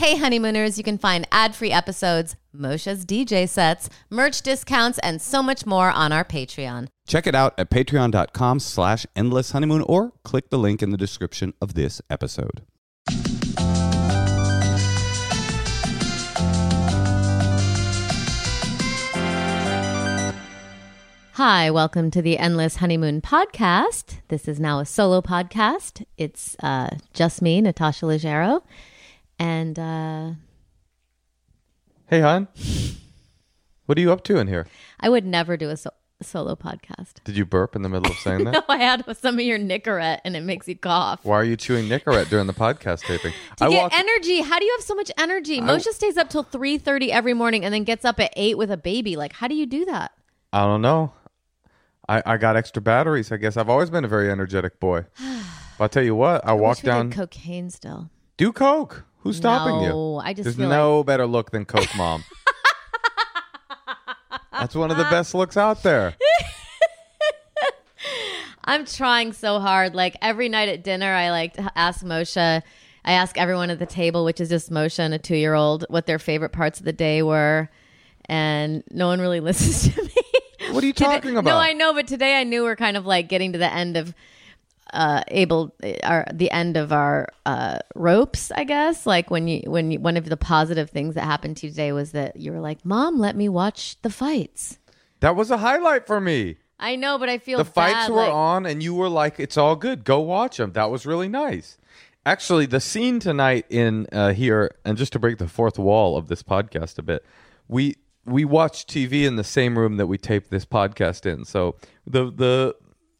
Hey, honeymooners, you can find ad free episodes, Moshe's DJ sets, merch discounts, and so much more on our Patreon. Check it out at patreon.com slash endless honeymoon or click the link in the description of this episode. Hi, welcome to the Endless Honeymoon podcast. This is now a solo podcast. It's uh, just me, Natasha Leggero, and uh, Hey, hon. What are you up to in here? I would never do a so- solo podcast. Did you burp in the middle of saying that? No, I had some of your Nicorette, and it makes you cough. Why are you chewing Nicorette during the podcast taping? To I get walked. energy. How do you have so much energy? Moshe stays up till three thirty every morning, and then gets up at eight with a baby. Like, how do you do that? I don't know. I, I got extra batteries. I guess I've always been a very energetic boy. But I'll tell you what. I, I walked down. cocaine still. do coke. Who's stopping No, you? I just There's feel no better look than coke, mom. That's one of the best looks out there. I'm trying so hard. Like every night at dinner, I like to ask Moshe. I ask everyone at the table, which is just Moshe and a two year old, what their favorite parts of the day were, and no one really listens to me. What are you talking about? No, I know, but today I knew we're kind of like getting to the end of uh able are the end of our uh ropes i guess. Like when you when you, one of the positive things that happened to you today was that you were like mom let me watch the fights. That was a highlight for me. i know but i feel the fights bad, were like- on and you were like it's all good. Go watch them that was really nice. Actually the scene tonight in uh, here and just to break the fourth wall of this podcast a bit we we watch tv in the same room that we tape this podcast in. So the the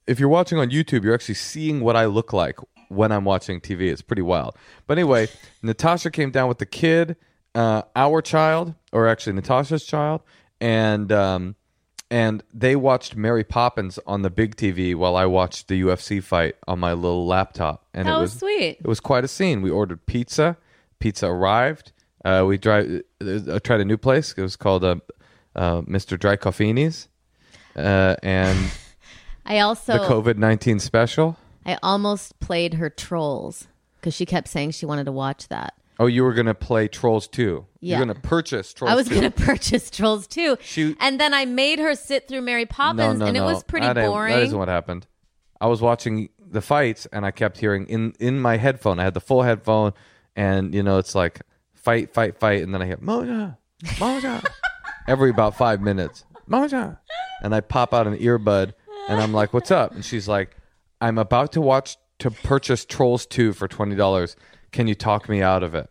if you're watching on youtube you're actually seeing what i look like when i'm watching tv it's pretty wild but anyway natasha came down with the kid uh, our child or actually natasha's child and um, and they watched Mary Poppins on the big TV while I watched the UFC fight on my little laptop. And That it was sweet. It was quite a scene. We ordered pizza. Pizza arrived. Uh, we drive. Uh, tried a new place. It was called uh, uh, Mr. Dry Coffini's, uh, and i also the COVID nineteen special. i almost played her trolls because she kept saying she wanted to watch that Oh, you were gonna play Trolls two. Yeah. You're gonna purchase Trolls. I was 2. going to purchase Trolls too. She- and then I made her sit through Mary Poppins, no, no, and no. it was pretty That boring. That isn't what happened. I was watching the fights and I kept hearing in in my headphone. I had the full headphone, and you know it's like fight, fight, fight, and then I hear Moja, Moja, every about five minutes, Moja, and I pop out an earbud and I'm like, "What's up?" And she's like, "I'm about to watch to purchase Trolls two for twenty dollars. Can you talk me out of it?"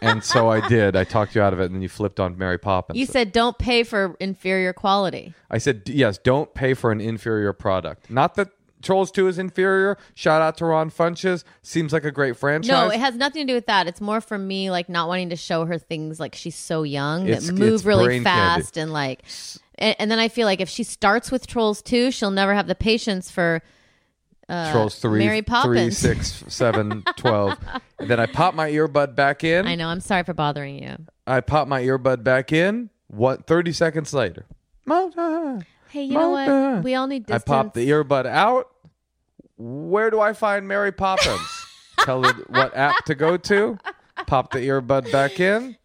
And so I did. I talked you out of it, and then you flipped on Mary Poppins. you said don't pay for inferior quality. I said, yes, don't pay for an inferior product. Not that Trolls 2 is inferior. Shout out to Ron Funches. Seems like a great franchise. No, it has nothing to do with that. It's more for me, like not wanting to show her things like she's so young It's- that move it's really brain candy. fast and like. And, and then I feel like if she starts with Trolls 2, she'll never have the patience for. Uh, Trolls 3, Mary 3, Poppins. 6, 7, 12. and then I pop my earbud back in. I know. I'm sorry for bothering you. I pop my earbud back in. What? 30 seconds later. Mota. Hey, you know what? We all need distance. I pop the earbud out. Where do I find Mary Poppins? Tell her what app to go to. Pop the earbud back in.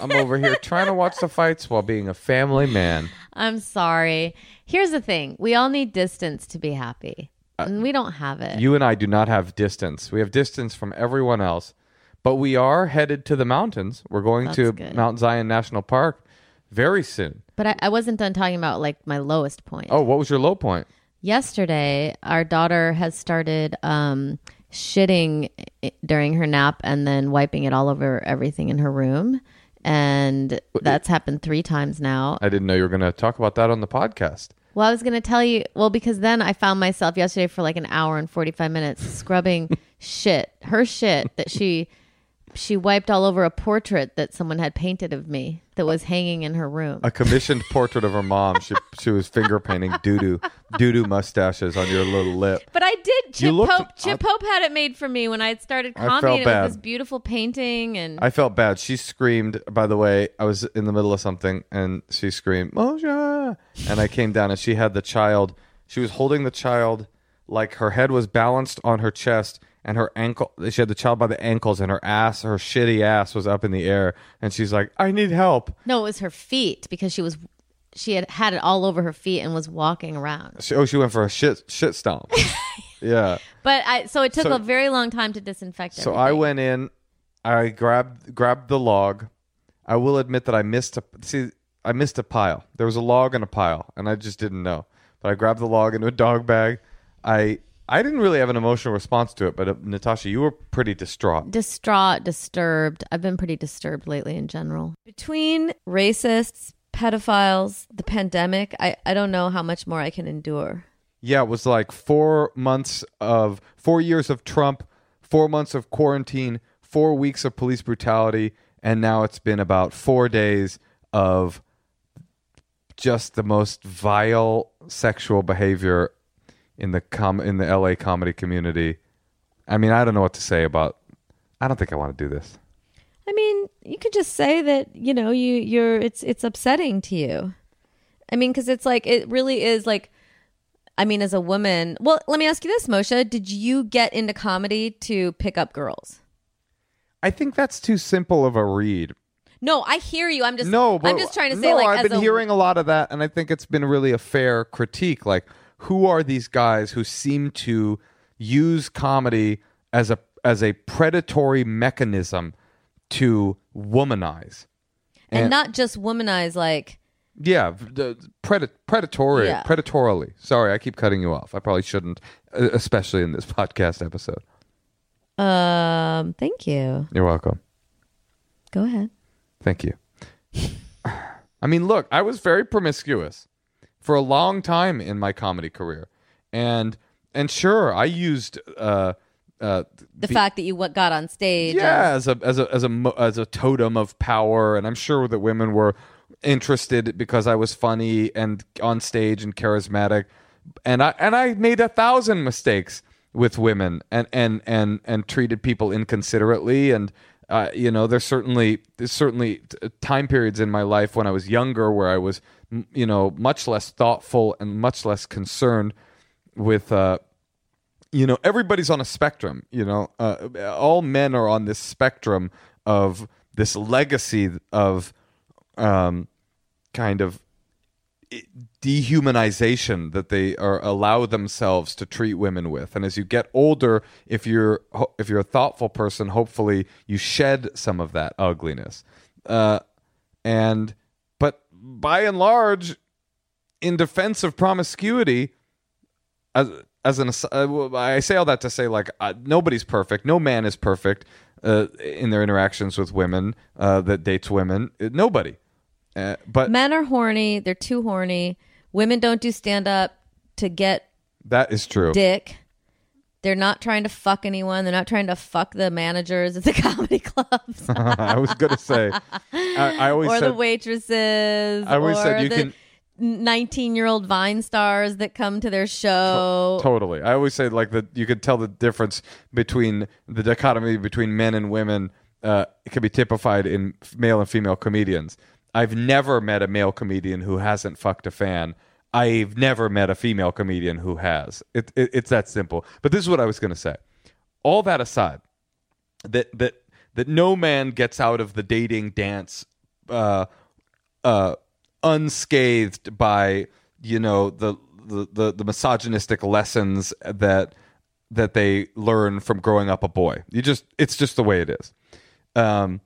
I'm over here trying to watch the fights while being a family man. I'm sorry. Here's the thing: we all need distance to be happy, and we don't have it. Uh, You and I do not have distance. We have distance from everyone else, but we are headed to the mountains. We're going That's to good. Mount Zion National Park very soon. but I, I wasn't done talking about like my lowest point. Oh, what was your low point? Yesterday, our daughter has started um, shitting during her nap and then wiping it all over everything in her room, and that's happened three times now. I didn't know you were going to talk about that on the podcast. Well, I was going to tell you, well, because then I found myself yesterday for like an hour and 45 minutes scrubbing shit, her shit that she she wiped all over a portrait that someone had painted of me that was hanging in her room. A commissioned portrait of her mom. She she was finger painting doo doo doo doo mustaches on your little lip. But I did. Chip looked- Pope. Chip Pope had it made for me when I had started I comedy. felt and it bad. was this beautiful painting, and I felt bad. She screamed. By the way, I was in the middle of something, and she screamed, "Moja!" And I came down, and she had the child. She was holding the child like her head was balanced on her chest, and her ankle. She had the child by the ankles, and her ass, her shitty ass, was up in the air, and she's like, "I need help." No, it was her feet because she was she had had it all over her feet and was walking around. She, oh, she went for a shit shit stomp. yeah. But I so it took So- a very long time to disinfect it. So I went in, I grabbed grabbed the log. I will admit that I missed a see I missed a pile. There was a log and a pile, and I just didn't know. But I grabbed the log into a dog bag. I I didn't really have an emotional response to it, but uh, Natasha, you were pretty distraught. distraught, disturbed. I've been pretty disturbed lately in general. Between racists, pedophiles, the pandemic, I, I don't know how much more I can endure. Yeah, it was like four months of four years of Trump, four months of quarantine, four weeks of police brutality, and now it's been about four days of just the most vile sexual behavior in the com in the LA comedy community. I mean, I don't know what to say about. I don't think I want to do this. I mean, you could just say that, you know, you you're it's it's upsetting to you. I mean, cuz it's like it really is like I mean, as a woman, well, let me ask you this, Moshe, did you get into comedy to pick up girls? I think that's too simple of a read. No, I hear you. I'm just No, but I'm just trying to say no, like I've been a, hearing a lot of that, and I think it's been really a fair critique. Like, who are these guys who seem to use comedy as a as a predatory mechanism to womanize? and, and- not just womanize like Yeah, the pred- predatory, Yeah. predatorily. Sorry, I keep cutting you off. I probably shouldn't, especially in this podcast episode. um thank you. You're welcome. Go ahead. Thank you. I mean, look, I was very promiscuous for a long time in my comedy career, and and sure, I used uh, uh, The fact that you what got on stage. and- yeah as a as a as a as a totem of power, and I'm sure that women were interested because I was funny and on stage and charismatic, and I and I made a thousand mistakes with women and and and and treated people inconsiderately and. Uh, you know, there's certainly there's certainly t- time periods in my life when I was younger where I was, you know, much less thoughtful and much less concerned with uh, you know everybody's on a spectrum you know uh, all men are on this spectrum of this legacy of um, kind of dehumanization that they are allow themselves to treat women with. And as you get older if you're if you're a thoughtful person hopefully you shed some of that ugliness. Uh, and by and large in defense of promiscuity as as an uh, I say all that to say like uh, nobody's perfect. No man is perfect uh, in their interactions with women uh, that dates women. Uh, Nobody. Uh, but Men are horny. They're too horny. Women don't do stand up to get that is true. dick. They're not trying to fuck anyone. They're not trying to fuck the managers at the comedy clubs I was gonna say. I, I always or said the waitresses. I always or said you the can- 19 year old Vine stars that come to their show. totally. I always say like that you could tell the difference between the dichotomy between men and women. Uh, it could be typified in male and female comedians. I've never met a male comedian who hasn't fucked a fan. I've never met a female comedian who has. It, it, it's that simple. But this is what I was going to say. All that aside, that that that no man gets out of the dating dance uh, uh, unscathed by you know the, the the the misogynistic lessons that that they learn from growing up a boy. You just it's just the way it is. Um,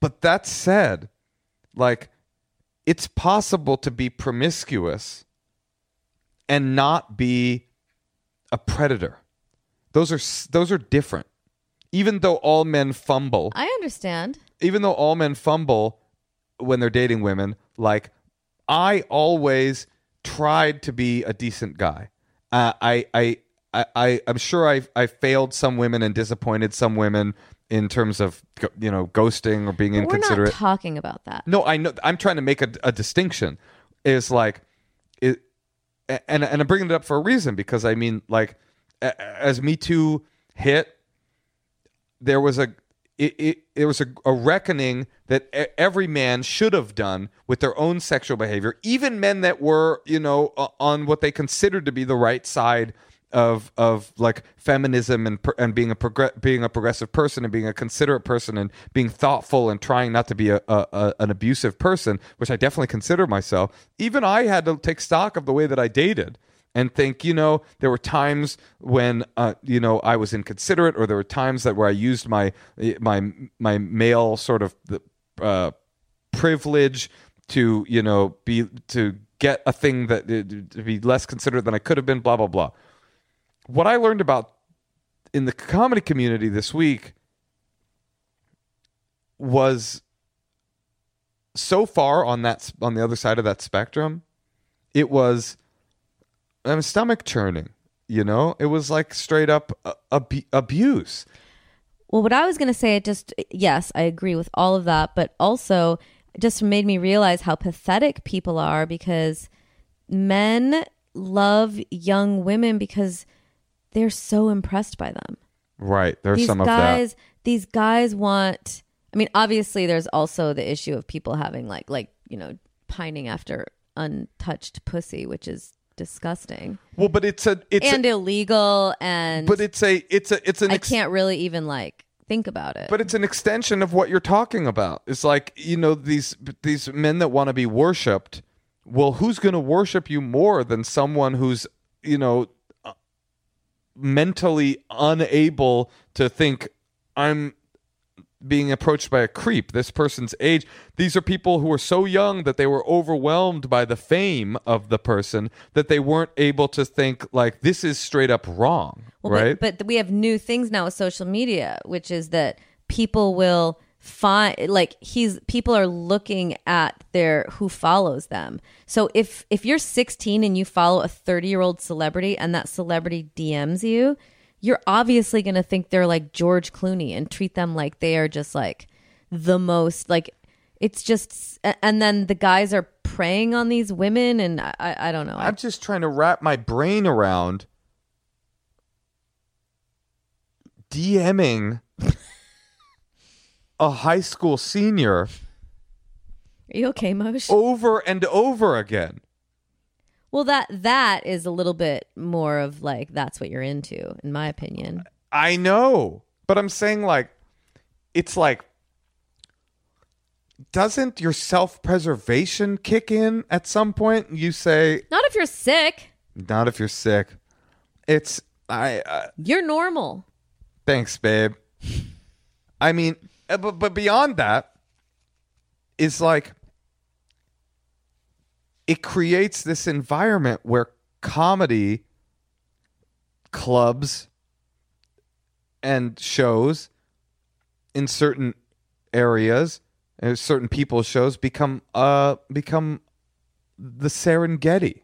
but that said, like it's possible to be promiscuous and not be a predator. Those are those are different. Even though all men fumble, I understand. even though all men fumble when they're dating women, like I always tried to be a decent guy. Uh, I, I, I, I, I'm sure I, I failed some women and disappointed some women in terms of you know ghosting or being But we're not inconsiderate. talking about that. No, I know. I'm trying to make a, a distinction. Is like, it, and and I'm bringing it up for a reason because I mean, like, as Me Too hit, there was a it, it there was a, a reckoning that every man should have done with their own sexual behavior, even men that were you know on what they considered to be the right side of of like feminism and and being a progr- being a progressive person and being a considerate person and being thoughtful and trying not to be a, a, a an abusive person, which I definitely consider myself. Even I had to take stock of the way that I dated and think, you know, there were times when, uh, you know, I was inconsiderate, or there were times that where I used my my my male sort of uh, privilege to, you know, be to get a thing that to be less considerate than I could have been. Blah blah blah. What I learned about in the comedy community this week was so far on that on the other side of that spectrum, it was I'm stomach churning. You know, it was like straight up ab- abuse. Well, what I was going to say, it just, yes, I agree with all of that, but also it just made me realize how pathetic people are because men love young women because they're so impressed by them. Right. There's these some of guys, that. These guys want, I mean, obviously there's also the issue of people having like, like, you know, pining after untouched pussy, which is disgusting Well, but it's a it's and a, illegal and but it's a it's a it's an I can't really even like think about it. but it's an extension of what you're talking about. It's like you know these these men that want to be worshipped. Well, who's going to worship you more than someone who's you know mentally unable to think I'm being approached by a creep this person's age. These are people who are so young that they were overwhelmed by the fame of the person that they weren't able to think like this is straight up wrong Well, right? But, but we have new things now with social media, which is that people will find like he's people are looking at their who follows them. So if if you're 16 and you follow a 30 year old celebrity and that celebrity DMs you, you're obviously going to think they're like George Clooney and treat them like they are just like the most like it's just and then the guys are preying on these women and I I don't know. I'm just trying to wrap my brain around DMing a high school senior Are you okay, Mosh? over and over again. Well, that that is a little bit more of like that's what you're into, in my opinion. I know, but I'm saying like it's like doesn't your self-preservation kick in at some point? You say Not if you're sick. not if you're sick. It's I uh, You're normal. Thanks, babe. I mean, but but beyond that, is like it creates this environment where comedy clubs and shows in certain areas, uh, certain people's shows become uh become the Serengeti,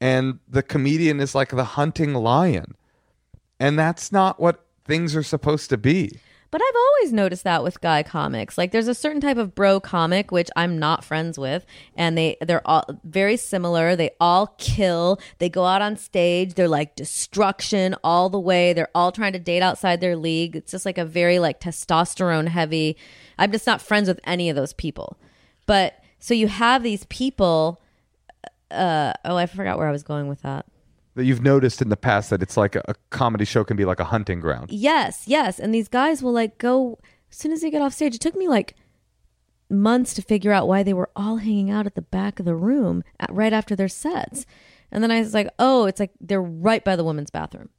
and the comedian is like the hunting lion, and that's not what things are supposed to be. But I've always noticed that with guy comics. Like there's a certain type of bro comic which I'm not friends with and they they're all very similar. They all kill. They go out on stage. They're like destruction all the way. They're all trying to date outside their league. It's just like a very like testosterone heavy. I'm just not friends with any of those people. But so you have these people uh oh, I forgot where I was going with that. That you've noticed in the past that it's like a, a comedy show can be like a hunting ground. Yes, yes. And these guys will like go as soon as they get off stage. It took me like months to figure out why they were all hanging out at the back of the room at, right after their sets. And then I was like, oh, it's like they're right by the women's bathroom.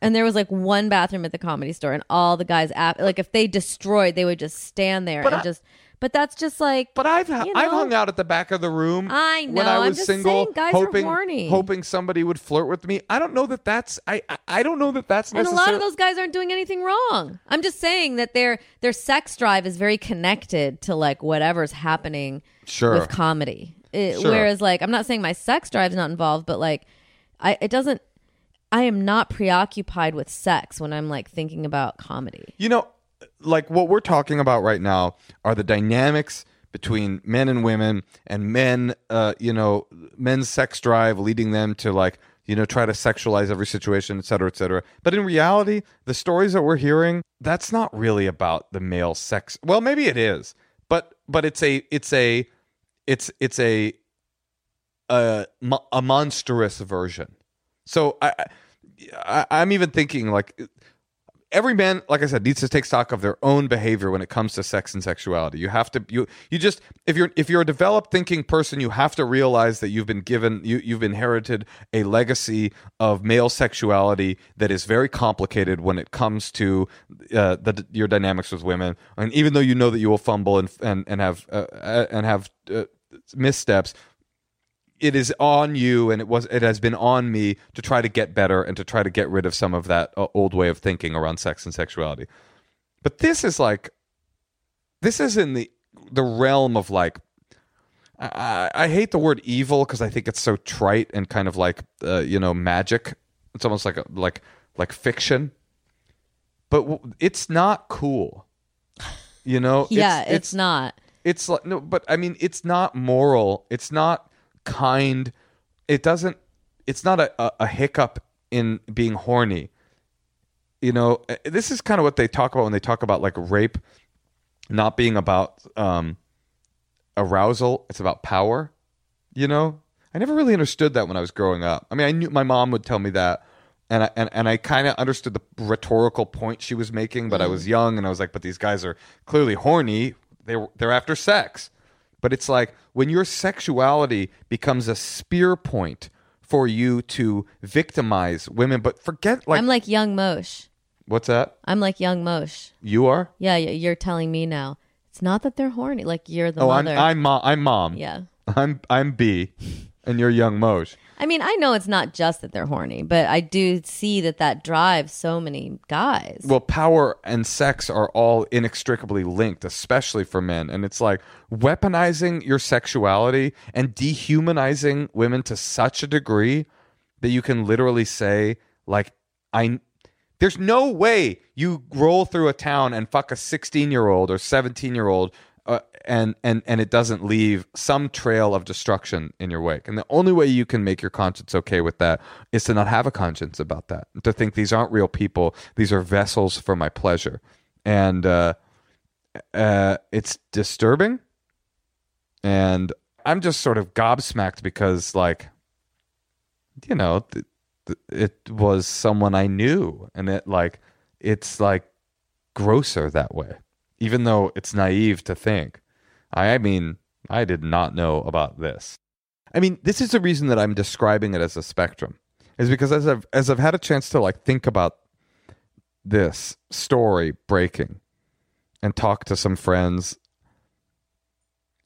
And there was like one bathroom at the comedy store, and all the guys, like if they destroyed, they would just stand there and I- just. But that's just like. But I've You I've hung out at the back of the room. I when know, I I'm was single, saying hoping hoping somebody would flirt with me. I don't know that that's I I, I don't know that that's And a lot of those guys aren't doing anything wrong. I'm just saying that their their sex drive is very connected to like whatever's happening Sure. with comedy. It- Sure. Whereas like I'm not saying my sex drive's not involved, but like I it doesn't I am not preoccupied with sex when I'm like thinking about comedy. You know, like what we're talking about right now are the dynamics between men and women and men uh you know men's sex drive leading them to like you know try to sexualize every situation et cetera et cetera. But in reality the stories that we're hearing that's not really about the male sex. Well maybe it is but but it's a it's a it's it's a a, a monstrous version. So I, I- I, I'm even thinking like every man, like I said, needs to take stock of their own behavior when it comes to sex and sexuality. You have to you you just if you're if you're a developed thinking person, you have to realize that you've been given you you've inherited a legacy of male sexuality that is very complicated when it comes to uh, the your dynamics with women. And even though you know that you will fumble and and and have uh, uh, and have uh, missteps it is on you and it was it has been on me to try to get better and to try to get rid of some of that uh, old way of thinking around sex and sexuality. But this is like this is in the the realm of like i, I hate the word evil because i think it's so trite and kind of like uh, you know magic. It's almost like a, like like fiction. But w- it's not cool. You know? Yeah, it's, not. it's like no but i mean it's not moral. It's not kind it doesn't it's not a, a, a hiccup in being horny you know eh, this is kind of what they talk about when they talk about like rape not being about um arousal it's about power you know i never really understood that when i was growing up i mean i knew my mom would tell me that and I, and, and I kind of understood the rhetorical point she was making, but I was young and I was like, but these guys are clearly horny. They they're after sex. But it's like when your sexuality becomes a spear point for you to victimize women, but forget like I'm like young Mosh. what's that? I'm like young Mosh. You are? Yeah, you're telling me now. It's not that they're horny. Like you're the Oh, I'm. I'm mom. I'm mom. yeah. I'm I'm B, and you're young Moj. I mean, I know it's not just that they're horny, but I do see that that drives so many guys. Well, power and sex are all inextricably linked, especially for men. And it's like weaponizing your sexuality and dehumanizing women to such a degree that you can literally say, like, I. There's no way you roll through a town and fuck a 16 year old or 17 year old. And and and it doesn't leave some trail of destruction in your wake. And the only way you can make your conscience okay with that is to not have a conscience about that. To think these aren't real people; these are vessels for my pleasure, and uh, uh, it's disturbing. And I'm just sort of gobsmacked because, like, you know, th- th- it was someone I knew, and it like it's like grosser that way, even though it's naive to think. I, mean, I did not know about this. I mean, this is the reason that I'm describing it as a spectrum, is because as I've as I've had a chance to like think about this story breaking and talk to some friends,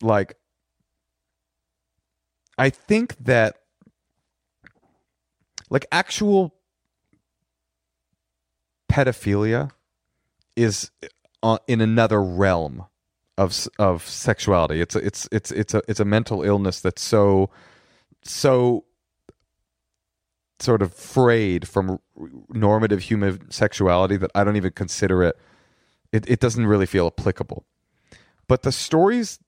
like I think that like actual pedophilia is uh, in another realm of of sexuality. It's a, it's it's it's a it's a mental illness that's so so sort of frayed from normative human sexuality that I don't even consider it. It it doesn't really feel applicable. But the stories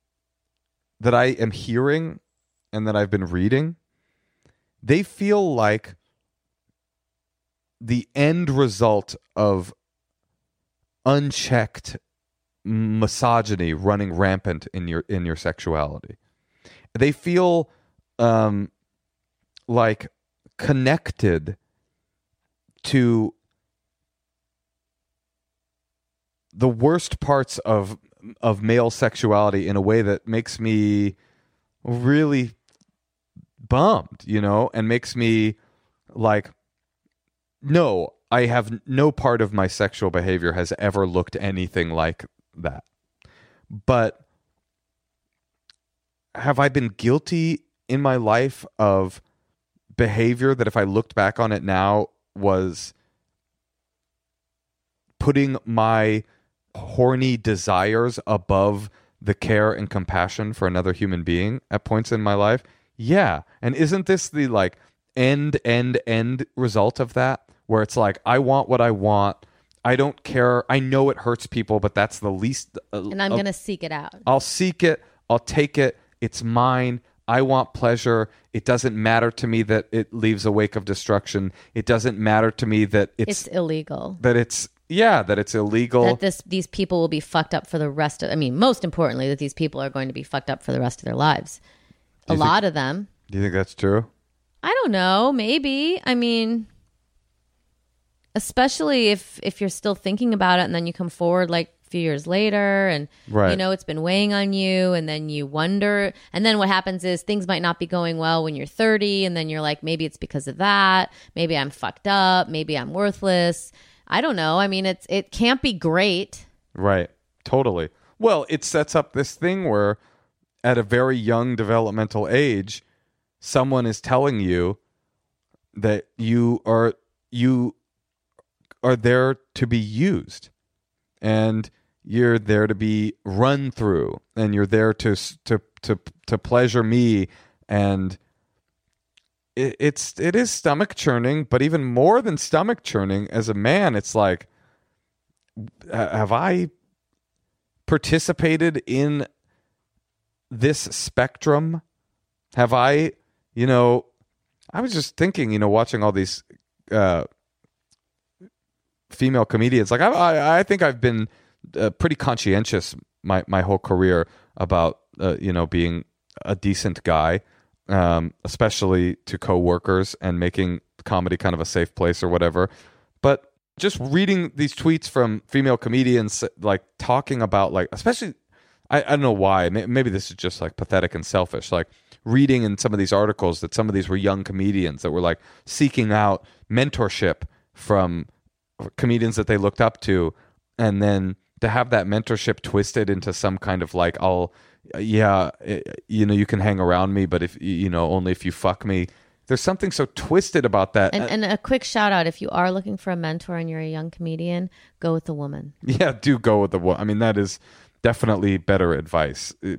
that I am hearing and that I've been reading, they feel like the end result of unchecked misogyny running rampant in your in your sexuality. They feel um like connected to the worst parts of of male sexuality in a way that makes me really bummed, you know, and makes me like no, I have no part of my sexual behavior has ever looked anything like that. But have I been guilty in my life of behavior that if I looked back on it now was putting my horny desires above the care and compassion for another human being at points in my life? Yeah. And isn't this the like end, end, end result of that? Where it's like, I want what I want. I don't care. I know it hurts people, but that's the least. Uh, and I'm uh, going to seek it out. I'll seek it. I'll take it. It's mine. I want pleasure. It doesn't matter to me that it leaves a wake of destruction. It doesn't matter to me that it's, It's illegal. that it's yeah that it's illegal. That this these people will be fucked up for the rest of I mean, most importantly that these people are going to be fucked up for the rest of their lives. A lot of them. Do you think that's true? I don't know, maybe. I mean, especially if if you're still thinking about it and then you come forward like a few years later and Right. you know it's been weighing on you and then you wonder and then what happens is things might not be going well when you're 30 and then you're like maybe it's because of that maybe i'm fucked up maybe i'm worthless i don't know i mean it's it can't be great Right. Totally. Well, it sets up this thing where at a very young developmental age, someone is telling you that you are you are there to be used. And you're there to be run through. And you're there to to to to pleasure me. And it, it's it is stomach churning but even more than stomach churning as a man it's like have I participated in this spectrum? Have I, you know, I was just thinking, you know, watching all these uh, female comedians. Like I, I, I think I've been uh, pretty conscientious my my whole career about uh, you know being a decent guy, um, especially to coworkers and making comedy kind of a safe place or whatever. But just reading these tweets from female comedians, like talking about like, especially, I, I don't know why. Maybe this is just like pathetic and selfish. Like reading in some of these articles that some of these were young comedians that were like seeking out mentorship from comedians that they looked up to, and then to have that mentorship twisted into some kind of like, I'll, yeah, eh, you know, you can hang around me, but if you know, only if you fuck me. There's something so twisted about that. and, and a quick shout out if you are looking for a mentor and you're a young comedian go with a woman Yeah, do go with the woman I mean, that is definitely better advice. Uh,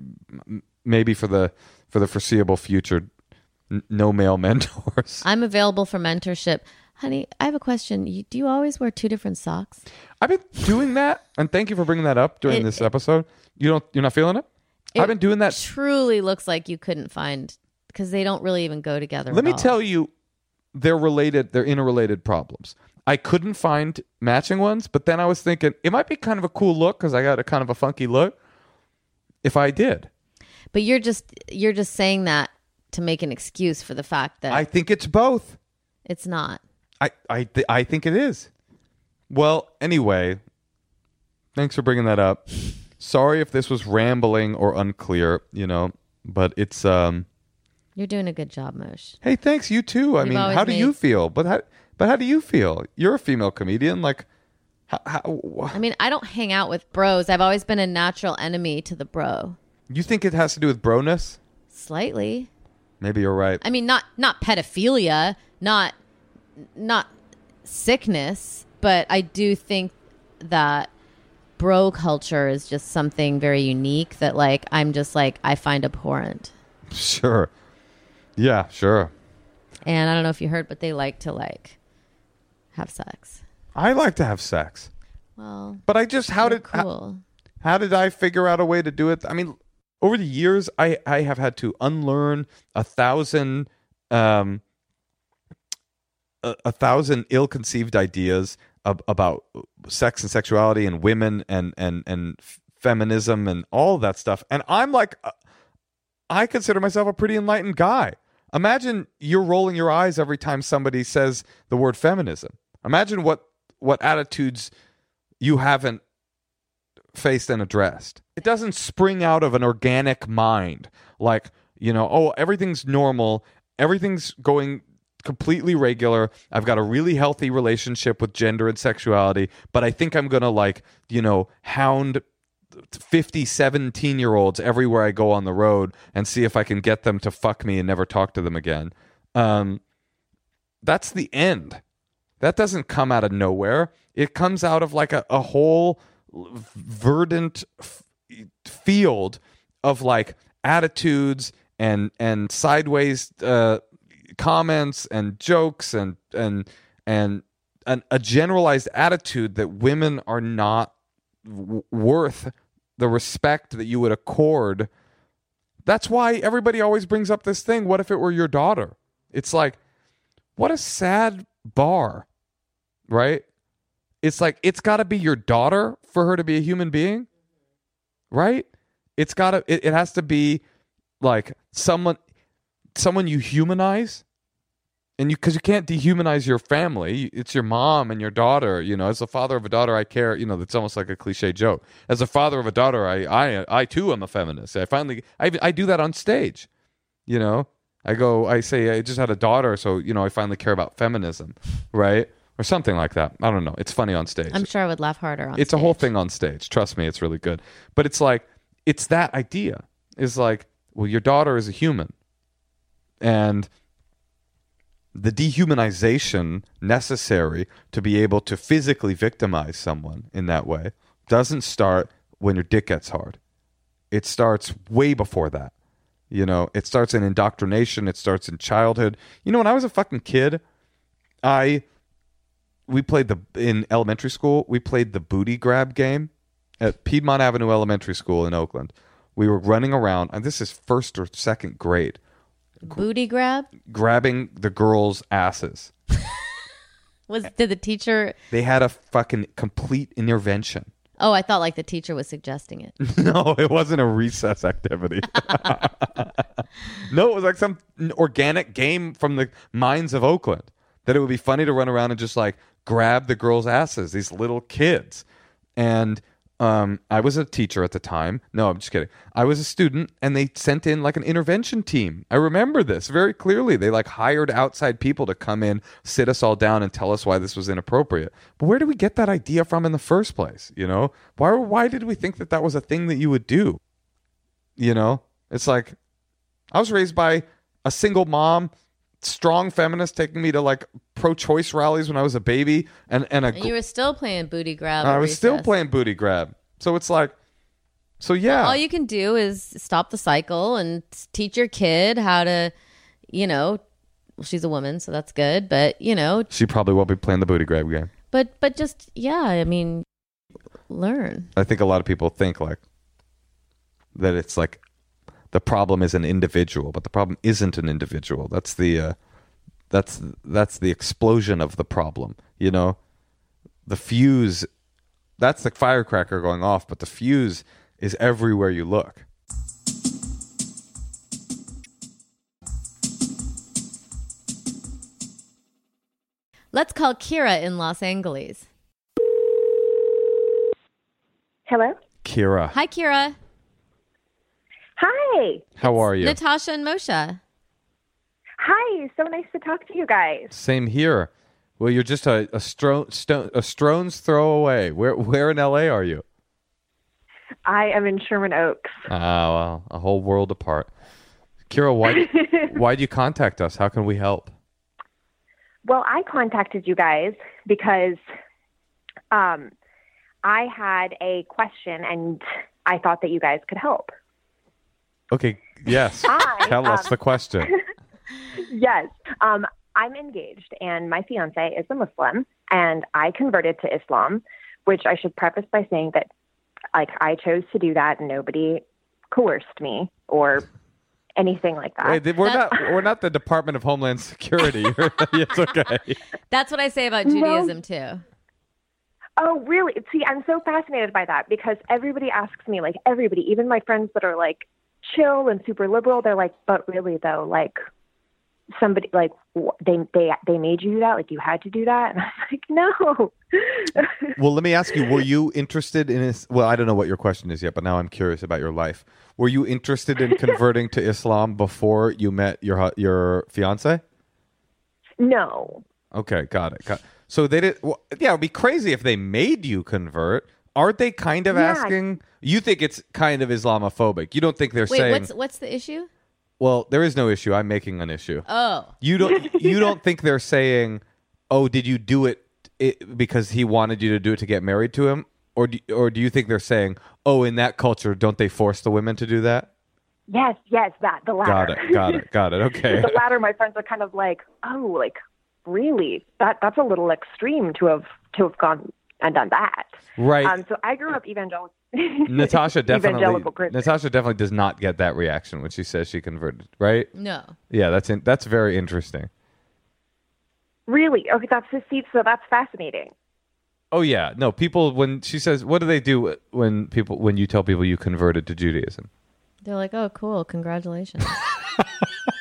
Maybe for the for the foreseeable future, no male mentors. i'm available for mentorship honey i have a question you, do you always wear two different socks I've been doing that, and thank you for bringing that up during It- this episode. You don't, you're not feeling it. I've been doing that. truly looks like you couldn't find because they don't really even go together Let me tell you, they're related. They're interrelated problems. I couldn't find matching ones, but then I was thinking it might be kind of a cool look because I got a kind of a funky look. If I did, but you're just you're just saying that to make an excuse for the fact that I think it's both. it's not I I th- I think it is. Well, anyway, thanks for bringing that up. Sorry if this was rambling or unclear, you know, but it's um. you're doing a good job mosh Hey, thanks you too. I You've mean, always how do you feel? But how but how do you feel? You're a female comedian, like. How, how, wh- i mean i don't hang out with bros i've always been a natural enemy to the bro you think it has to do with broness? slightly Maybe you're right. I mean, not not pedophilia, not not sickness, but I do think that bro culture is just something very unique that like I'm just like I find abhorrent. Sure. Yeah, sure. And I don't know if you heard, but they like to like have sex. I like to have sex, Well, but I just how did how- how did I figure out a way to do it? I mean, over the years, I I have had to unlearn a thousand um a, a thousand ill-conceived ideas ab- about sex and sexuality and women and and and feminism and all that stuff. And I'm like, uh, I consider myself a pretty enlightened guy. Imagine you're rolling your eyes every time somebody says the word feminism. Imagine what what attitudes you haven't faced and addressed. It doesn't spring out of an organic mind like, you know, oh, everything's normal, everything's going completely regular. I've got a really healthy relationship with gender and sexuality, but I think I'm going to like, you know, hound 50 17 year olds everywhere I go on the road and see if I can get them to fuck me and never talk to them again. Um, that's the end. That doesn't come out of nowhere. It comes out of like a, a whole verdant f- field of like attitudes and and sideways uh, comments and jokes and and and an, a generalized attitude that women are not w- worth the respect that you would accord. That's why everybody always brings up this thing. What if it were your daughter? It's like, what a sad bar, right? It's like it's got to be your daughter for her to be a human being, right? It's got to. It, it has to be like someone, someone you humanize, and you because you can't dehumanize your family. It's your mom and your daughter. You know, as a father of a daughter, I care. You know, that's almost like a cliche joke. As a father of a daughter, I I I too am a feminist. I finally I I do that on stage. You know, I go I say I just had a daughter, so you know I finally care about feminism, right? Or something like that. I don't know. It's funny on stage. I'm sure I would laugh harder on. it's a whole thing on stage. Trust me, it's really good. But it's like it's that idea is like, well, your daughter is a human, and the dehumanization necessary to be able to physically victimize someone in that way doesn't start when your dick gets hard. It starts way before that. You know, it starts in indoctrination, it starts in childhood. You know, when I was a fucking kid, I we played the in elementary school, we played the booty grab game at Piedmont Avenue Elementary School in Oakland. We were running around, and this is first or second grade booty grab. grabbing the girls' asses. Was did the teacher? They had a fucking complete intervention. Oh, I thought like the teacher was suggesting it. no, it wasn't a recess activity. no, it was like some organic game from the mines of Oakland. That it would be funny to run around and just like grab the girls' asses, these little kids. And um, I was a teacher at the time. No, I'm just kidding. I was a student, and they sent in like an intervention team. I remember this very clearly. They like hired outside people to come in, sit us all down, and tell us why this was inappropriate. But where did we get that idea from in the first place? You know, why? Why did we think that that was a thing that you would do? You know, it's like I was raised by a single mom, strong feminist, taking me to like pro-choice rallies when I was a baby, and and a And you were still playing booty grab. I was still playing booty grab. So it's like, so yeah, All you can do is stop the cycle and teach your kid how to, you know, well, she's a woman, so that's good. But you know, she probably won't be playing the booty grab game. but but just yeah, I mean, learn. I think a lot of people think like that. It's like the problem is an individual, but the problem isn't an individual. That's the uh, that's that's the explosion of the problem. You know, the fuse. That's the firecracker going off, but the fuse is everywhere you look. Let's call Kira in Los Angeles. Hello. Kira, Hi, Kira. Hi. how are you? Natasha and Moshe. Hi. So nice to talk to you guys. Same here. Well, you're just a a, stro- stone, a stone's throw away. Where where in LA are you? I am in Sherman Oaks. Ah, well, a whole world apart. Kira, why why do you contact us? How can we help? Well, I contacted you guys because um, I had a question and I thought that you guys could help. Okay, yes. Hi, Tell us um, the question. Yes. Um, I'm engaged and my fiance is a Muslim and I converted to Islam, which I should preface by saying that like I chose to do that and nobody coerced me or anything like that. Wait, we're That's- not we're not the Department of Homeland Security. it's okay. That's what I say about Judaism too. Oh, really? See, I'm so fascinated by that because everybody asks me, like everybody, even my friends that are like chill and super liberal, they're like, but really though, like somebody like they they they made you do that, like you had to do that, and I'm like, no. Well, let me ask you: Were you interested in? Is- well, I don't know what your question is yet, but now I'm curious about your life. Were you interested in converting to Islam before you met your your fiance? no. Okay, got it. Got So they did. Well, yeah, it'd be crazy if they made you convert. Aren't they kind of Yeah. asking? You think it's kind of Islamophobic? You don't think they're Wait, saying? what's what's the issue? Well, there is no issue. I'm making an issue. Oh, You don't. you don't think they're saying, "Oh, did you do it, it because he wanted you to do it to get married to him?" Or do, or do you think they're saying, "Oh, in that culture, don't they force the women to do that?" Yes, yes, that the latter. Got it. Got it. Got it. Okay. the latter, my friends are kind of like, oh, like really? That that's a little extreme to have to have gone and done that. Right. Um, so I grew up evangelical. Natasha definitely. evangelical Natasha definitely does not get that reaction when she says she converted. Right. no. Yeah, that's in, that's very interesting. Really? Okay, that's the seat. So that's fascinating. Oh yeah, no. People when she says, "What do they do when people when you tell people you converted to Judaism?" They're like, oh, cool, congratulations.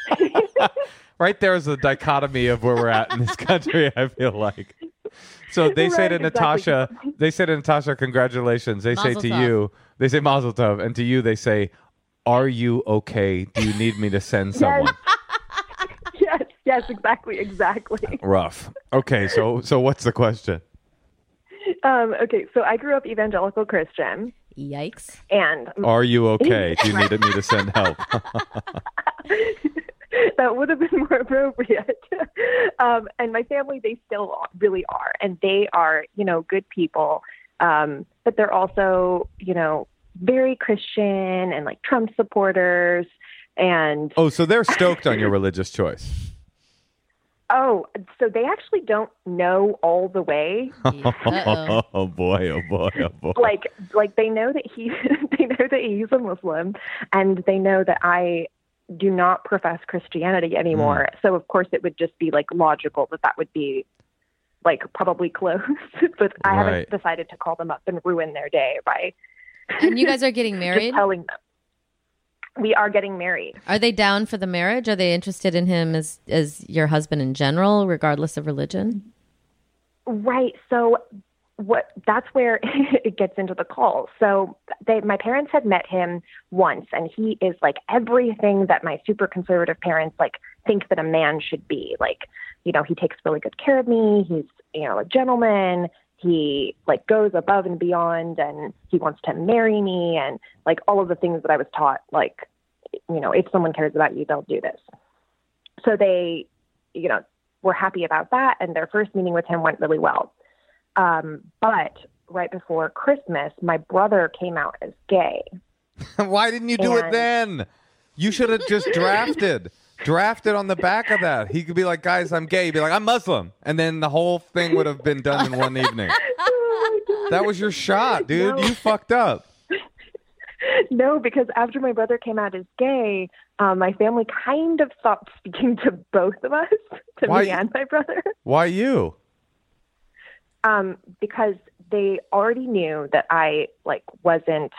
right there is the dichotomy of where we're at in this country. I feel like. So they say to exactly. Natasha, they say to Natasha, congratulations. They say to tov. you, they say Mazel Tov, and to you they say, Are you okay? Do you need me to send someone? yes, yes, exactly, exactly. Rough. Okay, so so what's the question? Um, okay, so I grew up evangelical Christian, Yikes. and Are you okay? Do you need me to send help? that would have been more appropriate. um, and my family, they still really are, and they are, you know, good people. Um, but they're also, you know, very Christian and like Trump supporters. And oh, so they're stoked on your religious choice. oh, so they actually don't know all the way. Uh-oh. Oh boy, oh boy, oh boy. like, like they know that he, they know that he's a Muslim, and they know that I do not profess Christianity anymore. Mm. So of course it would just be like logical that that would be like probably close. but I Right. haven't decided to call them up and ruin their day by And you guys are getting married? telling them. We are getting married. Are they down for the marriage? Are they interested in him as as your husband in general, regardless of religion? Right. So what that's where it gets into the call. So they my parents had met him once and he is like everything that my super conservative parents like think that a man should be. Like, you know, he takes really good care of me. He's, you know, a gentleman. He like goes above and beyond and he wants to marry me and like all of the things that I was taught like you know, if someone cares about you, they'll do this. So they, you know, were happy about that, and their first meeting with him went really well. Um, but right before Christmas, my brother came out as gay. Why didn't you do it then? You should have just drafted. drafted on the back of that. He could be like, guys, I'm gay. He'd be like, I'm Muslim. And then the whole thing would have been done in one evening. That was your shot, dude. No. You fucked up. no, because after my brother came out as gay, um, my family kind of stopped speaking to both of us, to Why- me and my brother, Why you? Um, because they already knew that I like wasn't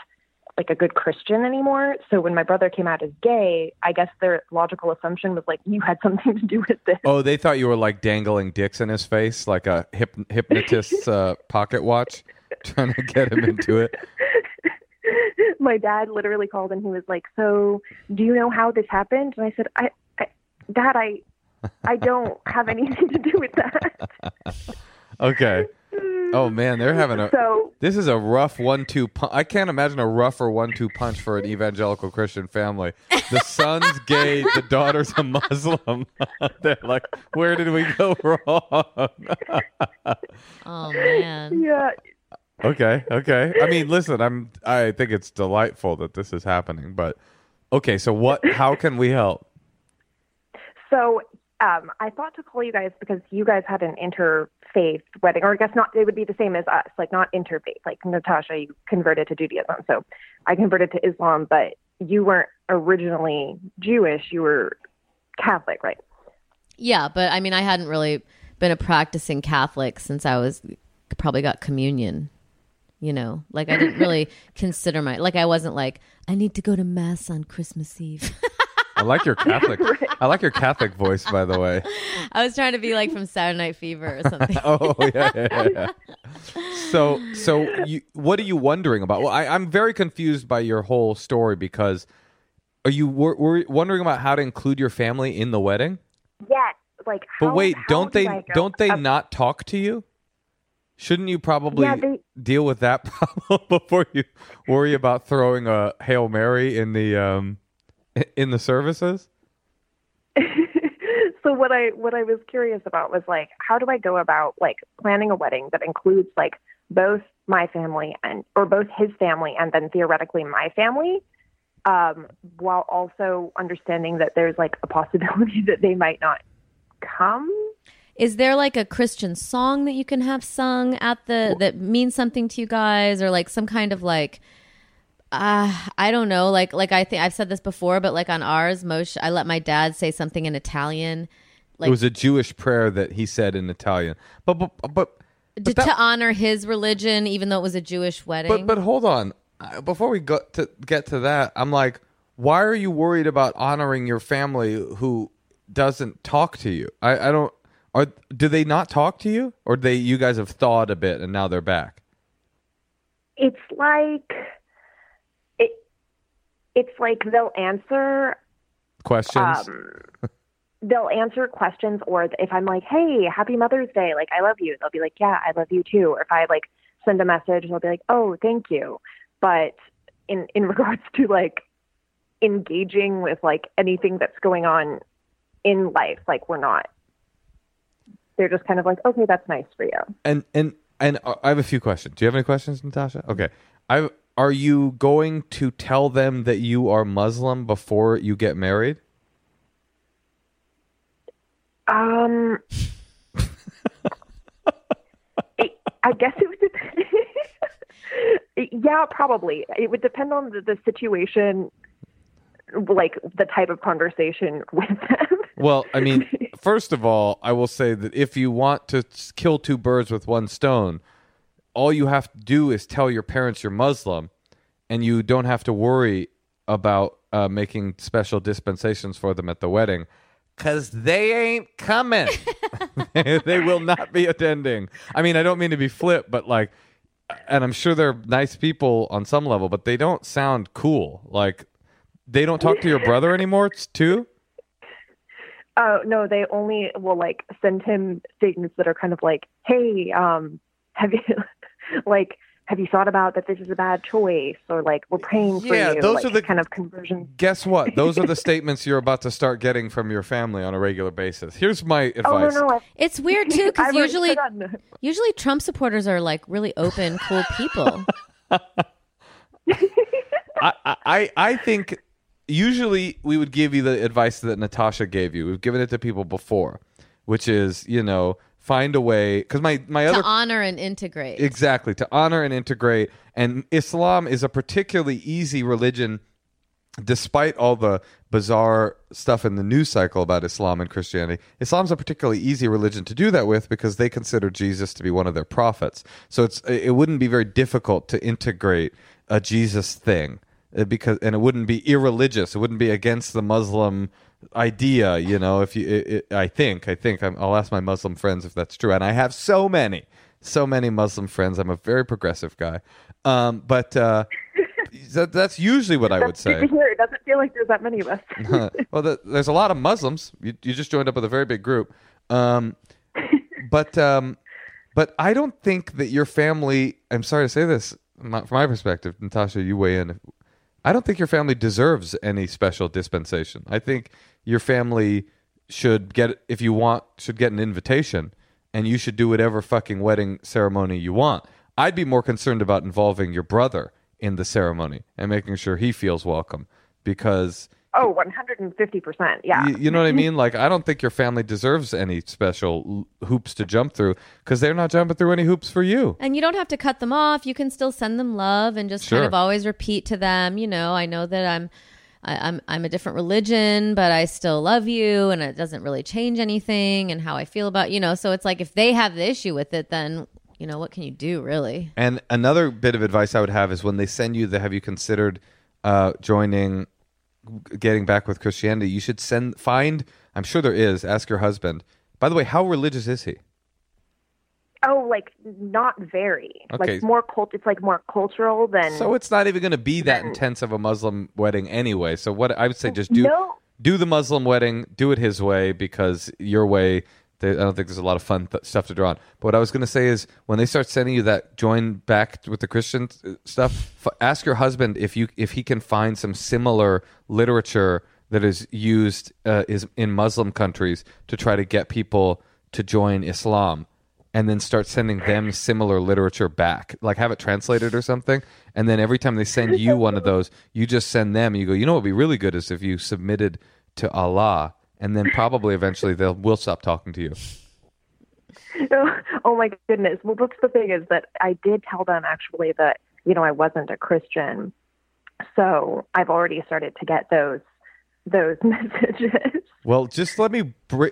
like a good Christian anymore. So when my brother came out as gay, I guess their logical assumption was like you had something to do with this. Oh, they thought you were like dangling dicks in his face, like a hip- hypnotist's uh, pocket watch, trying to get him into it. my dad literally called and he was like, "So, do you know how this happened?" And I said, "I, I Dad, I, I don't have anything to do with that." Okay. Oh man, they're having a. So, This is a rough one-two. Pu- I can't imagine a rougher one-two punch for an evangelical Christian family. The son's gay, the daughter's a Muslim. they're like, where did we go wrong? Oh man. yeah, okay, okay. I mean, listen, I'm. I think it's delightful that this is happening, but okay. So what? How can we help? So um, I thought to call you guys because you guys had an interfaith wedding, or I guess not. It would be the same as us, like not interfaith. Like Natasha, you converted to Judaism, so I converted to Islam, but you weren't originally Jewish. You were Catholic, right? Yeah, but I mean, I hadn't really been a practicing Catholic since I was probably got communion. You know, like I didn't really consider my like I wasn't like I need to go to mass on Christmas Eve. I like your Catholic. I like your Catholic voice, by the way. I was trying to be like from Saturday Night Fever or something. Oh yeah, yeah, yeah. So, so you, what are you wondering about? Well, I, I'm very confused by your whole story because are you wor- wor- wondering about how to include your family in the wedding? Yes. Like, But wait, how don't did they don't they not talk to you? Shouldn't you probably Yeah, they- deal with that problem before you worry about throwing a hail mary in the um in the services? so what I what I was curious about was like how do I go about like planning a wedding that includes like both my family and or both his family and then theoretically my family um while also understanding that there's like a possibility that they might not come Is there like a Christian song that you can have sung at the that means something to you guys, or like some kind of like, uh, I don't know, like like I think I've said this before, but like on ours, Moshe, I let my dad say something in Italian, like it was a Jewish prayer that he said in Italian. But but but to, that- to honor his religion, even though it was a Jewish wedding. But but hold on, Uh, before we go to get to that, I'm like, why are you worried about honoring your family who doesn't talk to you. I, I don't. Are do they not talk to you, or they you guys have thawed a bit and now they're back? It's like it. It's like they'll answer Questions. um, they'll answer questions or if i'm like hey happy mother's day like i love you they'll be like yeah i love you too or if i like send a message they'll be like oh thank you but in in regards to like engaging with like anything that's going on in life like we're not they're just kind of like okay that's nice for you and and and uh, I have a few questions. Do you have any questions, Natasha? Okay. I are you going to tell them that you are Muslim before you get married? Um, it, I guess it would depend. yeah, probably. It would depend on the, the situation, like the type of conversation with them. Well, I mean, first of all, I will say that if you want to kill two birds with one stone, all you have to do is tell your parents you're Muslim, and you don't have to worry about uh, making special dispensations for them at the wedding, because they ain't coming. they will not be attending. I mean, I don't mean to be flip, but like, and I'm sure they're nice people on some level, but they don't sound cool. Like, they don't talk to your brother anymore, t- too. Oh no, they only will like send him things that are kind of like, "Hey, um, have you like have you thought about that this is a bad choice?" Or like, "We're praying for Yeah, you." those like, are the- kind of conversion. Guess what? Those are the statements you're about to start getting from your family on a regular basis. Here's my advice. Oh no, no, I've, It's weird too because usually put usually Trump supporters are like really open, cool people. I, I, I think usually we would give you the advice that Natasha gave you. We've given it to people before, which is, you know, find a way. Because my, my to other. honor and integrate. Exactly, to honor and integrate. And Islam is a particularly easy religion, despite all the bizarre stuff in the news cycle about Islam and Christianity. Islam's a particularly easy religion to do that with because they consider Jesus to be one of their prophets. So it's it wouldn't be very difficult to integrate a Jesus thing uh, because and it wouldn't be irreligious. It wouldn't be against the Muslim idea, you know. If you, it, it, I think, I think I'm, I'll ask my Muslim friends if that's true, and I have so many, so many Muslim friends. I'm a very progressive guy, um, but uh, that, that's usually what I would say. It doesn't feel like there's that many of us. well, the, there's a lot of Muslims. You, you just joined up with a very big group, um, but um, but I don't think that your family. I'm sorry to say this from my perspective, Natasha. You weigh in. I don't think your family deserves any special dispensation. I think your family should get if you want should get an invitation, and you should do whatever fucking wedding ceremony you want. I'd be more concerned about involving your brother in the ceremony and making sure he feels welcome because Oh, 150%. Yeah. you, you know what I mean? Like, I don't think your family deserves any special hoops to jump through because they're not jumping through any hoops for you. And you don't have to cut them off. You can still send them love and just Sure. kind of always repeat to them, you know, I know that I'm I, I'm I'm a different religion, but I still love you and it doesn't really change anything and how I feel about you know, so it's like if they have the issue with it, then you know, what can you do really? And another bit of advice I would have is when they send you the have you considered uh, joining, getting back with Christianity, you should send, find, I'm sure there is, ask your husband. By the way, how religious is he? Oh, like not very. Okay. Like more cult. It's like more cultural than. So it's not even going to be that intense of a Muslim wedding anyway. So what I would say, just do No. do the Muslim wedding, do it his way because your way. They, I don't think there's a lot of fun th- stuff to draw on. But what I was going to say is, when they start sending you that join back with the Christian stuff, f- ask your husband if you if he can find some similar literature that is used uh, is in Muslim countries to try to get people to join Islam and then start sending them similar literature back. Like have it translated or something. And then every time they send you one of those, you just send them. You go, you know what would be really good is if you submitted to Allah, and then probably eventually they'll will stop talking to you. oh my goodness. Well, that's the thing is that I did tell them actually that you know I wasn't a Christian, so I've already started to get those those messages. Well, just let me. Br-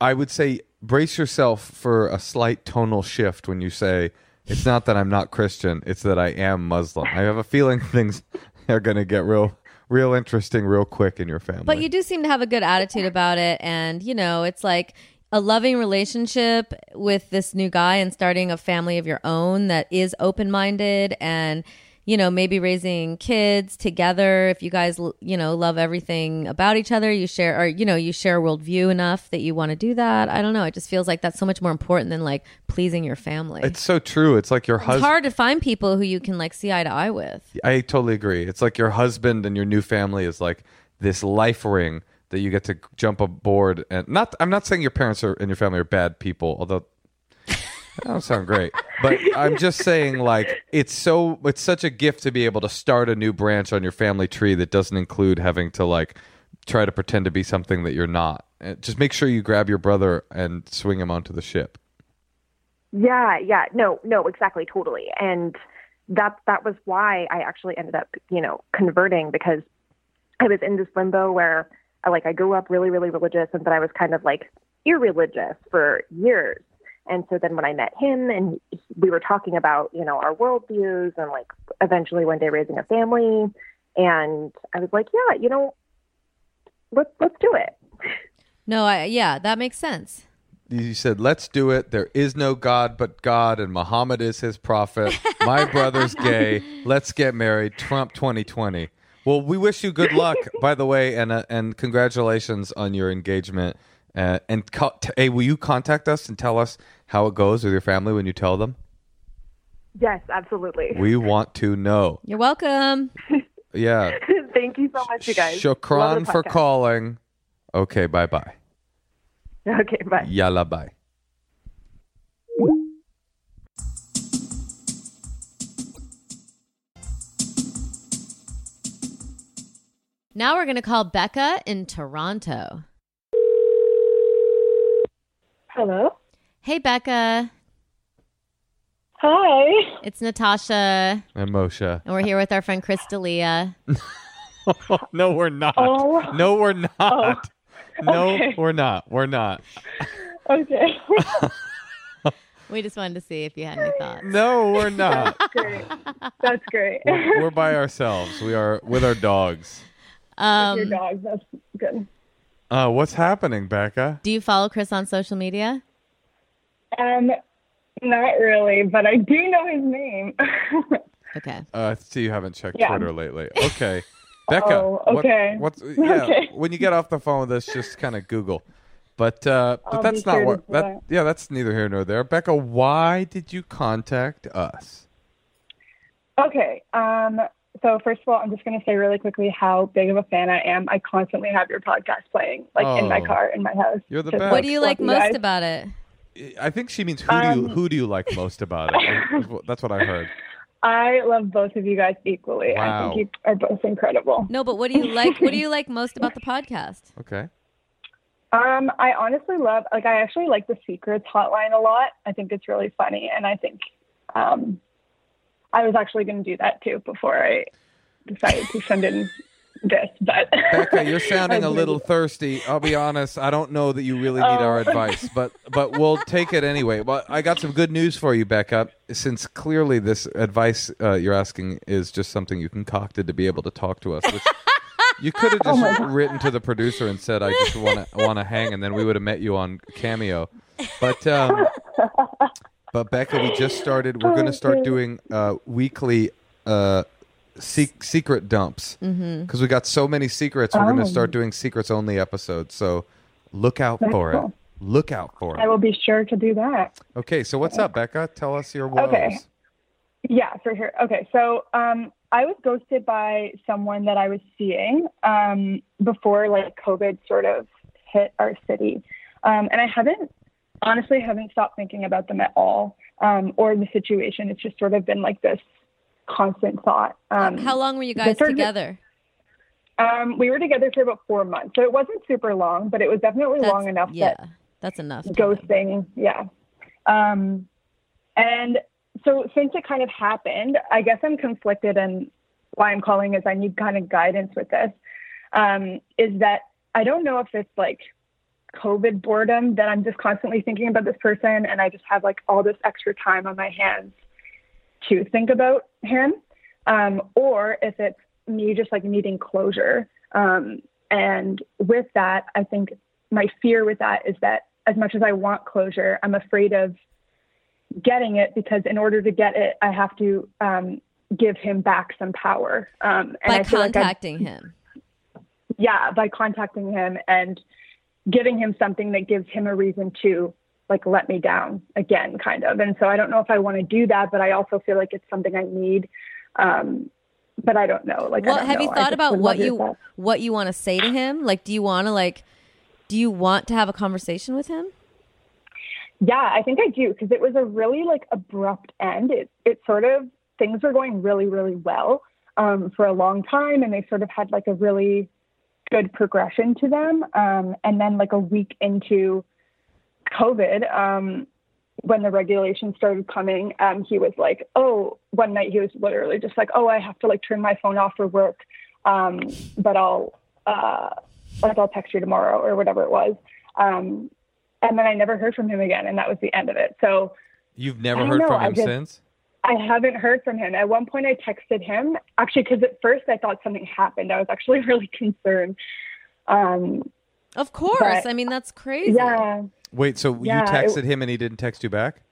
I would say brace yourself for a slight tonal shift when you say it's not that I'm not Christian; it's that I am Muslim. I have a feeling things are going to get real, real interesting, real quick in your family. But you do seem to have a good attitude about it. And, you know, it's like a loving relationship with this new guy and starting a family of your own that is open minded and, you know, maybe raising kids together. If you guys, you know, love everything about each other, you share, or, you know, you share a worldview enough that you want to do that. I don't know. It just feels like that's so much more important than like pleasing your family. it's so true. It's like your it's husband. hard to find people who you can like see eye to eye with. I totally agree. It's like your husband and your new family is like this life ring that you get to jump aboard. And not, I'm not saying your parents are and your family are bad people, although that don't sound great. But I'm just saying, like, it's so, it's such a gift to be able to start a new branch on your family tree that doesn't include having to like try to pretend to be something that you're not. Uh, Just make sure you grab your brother and swing him onto the ship. Yeah, yeah, no, no, exactly, totally. And that that was why I actually ended up, you know, converting because I was in this limbo where I like I grew up really, really religious and then I was kind of like irreligious for years. And so then when I met him and we were talking about, you know, our worldviews and like eventually one day raising a family and I was like, Yeah, you know, let's let's do it. No, I, yeah, that makes sense. you said, "Let's do it." There is no God but God, and Muhammad is his prophet. My brother's gay. Let's get married. Trump 2020. Well, we wish you good luck, by the way, and uh, and congratulations on your engagement. Uh, and co- t- hey, will you contact us and tell us how it goes with your family when you tell them? Yes, absolutely. We want to know. You're welcome. Yeah. Thank you so much, you guys. Love Shukran for calling. Okay, bye bye. Okay, bye. Yalla bye. Now we're going to call Becca in Toronto. Hello. Hey, Becca. Hi. It's Natasha, And Moshe. and we're here with our friend Chris D'Elia. no, we're not. Oh. No, we're not. No, okay. we're not. We're not. Okay. We just wanted to see if you had any thoughts. No, we're not. great. That's great. we're, we're by ourselves. We are with our dogs. Your Um, dog. That's good. Uh, what's happening, Becca? do you follow Chris on social media? Um, not really, but I do know his name. Okay. Uh, I see you haven't checked Yeah. Twitter lately. Okay. Becca. Oh, what- okay. what's yeah? Okay. When you get off the phone with us, just kind of Google. But uh, but I'll that's be not what that. that. Yeah, that's neither here nor there. Becca, why did you contact us? okay. Um, so first of all, I'm just going to say really quickly how big of a fan I am. I constantly have your podcast playing, like in my Oh. car, in my house. You're the Just, best. What do you like love most guys. about it? I think she means who do you Um, who do you like most about it? That's what I heard. I love both of you guys equally. I Wow. think you are both incredible. No, but what do you like? What do you like most about the podcast? Okay. Um, I honestly love like I actually like the secrets hotline a lot. I think it's really funny and I think um I was actually gonna do that too before I decided to send in this. But Becca, you're sounding a little thirsty. I'll be honest. I don't know that you really need our Oh. advice, but but we'll take it anyway. But I got some good news for you, Becca. Since clearly this advice uh, you're asking is just something you concocted to be able to talk to us. Which you could have Oh just written to the producer and said, "I just want to want to hang," and then we would have met you on Cameo. But um, but Becca, we just started. We're going to start doing uh, weekly. Uh, sec- secret dumps because we got so many secrets. We're going to Oh. start doing secrets only episodes. So look out That's for it. Look out for it. I will be sure to do that. Okay, so what's up, Becca? Tell us your woes. Okay. Yeah, for sure. Okay, so um, I was ghosted by someone that I was seeing um, before like COVID sort of hit our city, um, and I haven't honestly haven't stopped thinking about them at all um, or the situation. It's just sort of been like this constant thought. Um, How long were you guys together? Um, we were together for about four months, so it wasn't super long, but it was definitely That's- long enough Yeah, that that's enough. time. ghosting yeah um and so since it kind of happened i guess i'm conflicted and why i'm calling is i need kind of guidance with this um is that i don't know if it's like covid boredom that i'm just constantly thinking about this person and i just have like all this extra time on my hands to think about him um or if it's me just like needing closure. Um, and with that, I think my fear with that is that as much as I want closure, I'm afraid of getting it because in order to get it, I have to um, give him back some power. Um, and By I feel like contacting him. yeah, by contacting him and giving him something that gives him a reason to like let me down again, kind of. And so I don't know if I want to do that, but I also feel like it's something I need. Um, but I don't know. Like, Well, don't have you know. I thought about what you thoughts. what you want to say to him? Like, do you want to like, do you want to have a conversation with him? Yeah, I think I do because it was a really like abrupt end. It it sort of things were going really really well um, for a long time, and they sort of had like a really good progression to them. Um, and then like a week into COVID, um, when the regulations started coming, um, he was like, "Oh, one night he was literally just like, oh, I have to like turn my phone off for work, um, but I'll uh, like I'll text you tomorrow or whatever it was." Um, and then I never heard from him again, and that was the end of it. So You've never heard know, from I him just- since? I haven't heard from him. At one point, I texted him actually because at first I thought something happened. I was actually really concerned. Um, Of course. But- I mean, that's crazy. yeah, Wait, so Yeah, you it- texted him and he didn't text you back?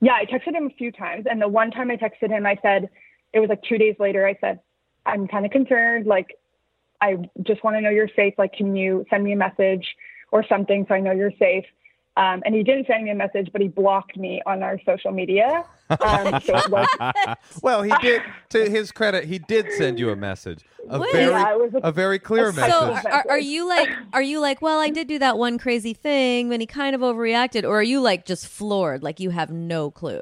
yeah. I texted him a few times, and the one time I texted him, I said it was like two days later. I said, "I'm kind of concerned. Like, I just want to know you're safe. Like, can you send me a message or something so I know you're safe?" Um, and he didn't send me a message, but he blocked me on our social media. Um, so was Well, he did. To his credit, he did send you a message, a Wait. very, Yeah, was a- a very clear a So message. message. are, are you like are you like well I did do that one crazy thing then he kind of overreacted or are you like just floored like you have no clue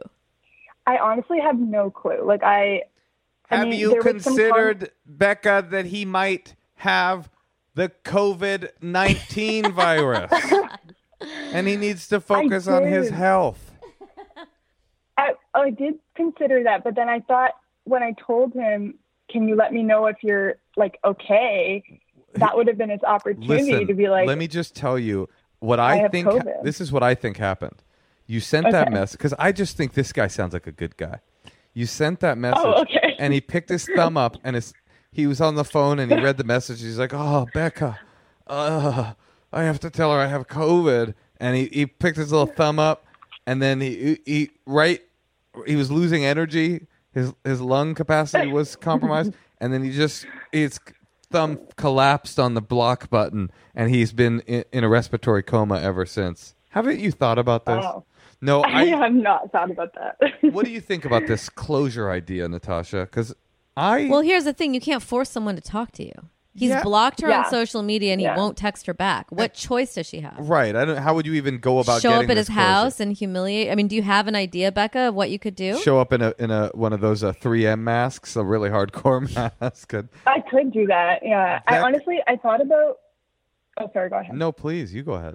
I honestly have no clue. Like I, I Have mean, you there was some con- considered, Becca, that he might have the COVID nineteen virus, and he needs to focus on his health? I, I did consider that, but then I thought when I told him, "Can you let me know if you're like okay?" That would have been his opportunity Listen, to be like, let me just tell you what I I, think. COVID. this is what I think happened. You sent that message because I just think this guy sounds like a good guy. You sent that message, Oh, okay. and he picked his thumb up, and his he was on the phone, and he read the message. He's like, "Oh, Becca, uh, I have to tell her I have COVID," and he, he picked his little thumb up, and then he he right he was losing energy. His his lung capacity was compromised, and then he just his thumb collapsed on the block button, and he's been in, in a respiratory coma ever since. Haven't you thought about this? Wow. No, I I. have not thought about that. what do you think about this closure idea, Natasha? Because I well here's the thing you can't force someone to talk to you he's Yeah. blocked her on social media and he Yeah. won't text her back what choice does she have right. I don't. How would you even go about show getting up at this his closure? house and humiliate I mean do you have an idea Becca of what you could do Show up in a in a one of those uh, 3M masks, a really hardcore mask. And- I could do that. Yeah. I honestly, I thought about. Oh, sorry. Go ahead. no, please, you go ahead.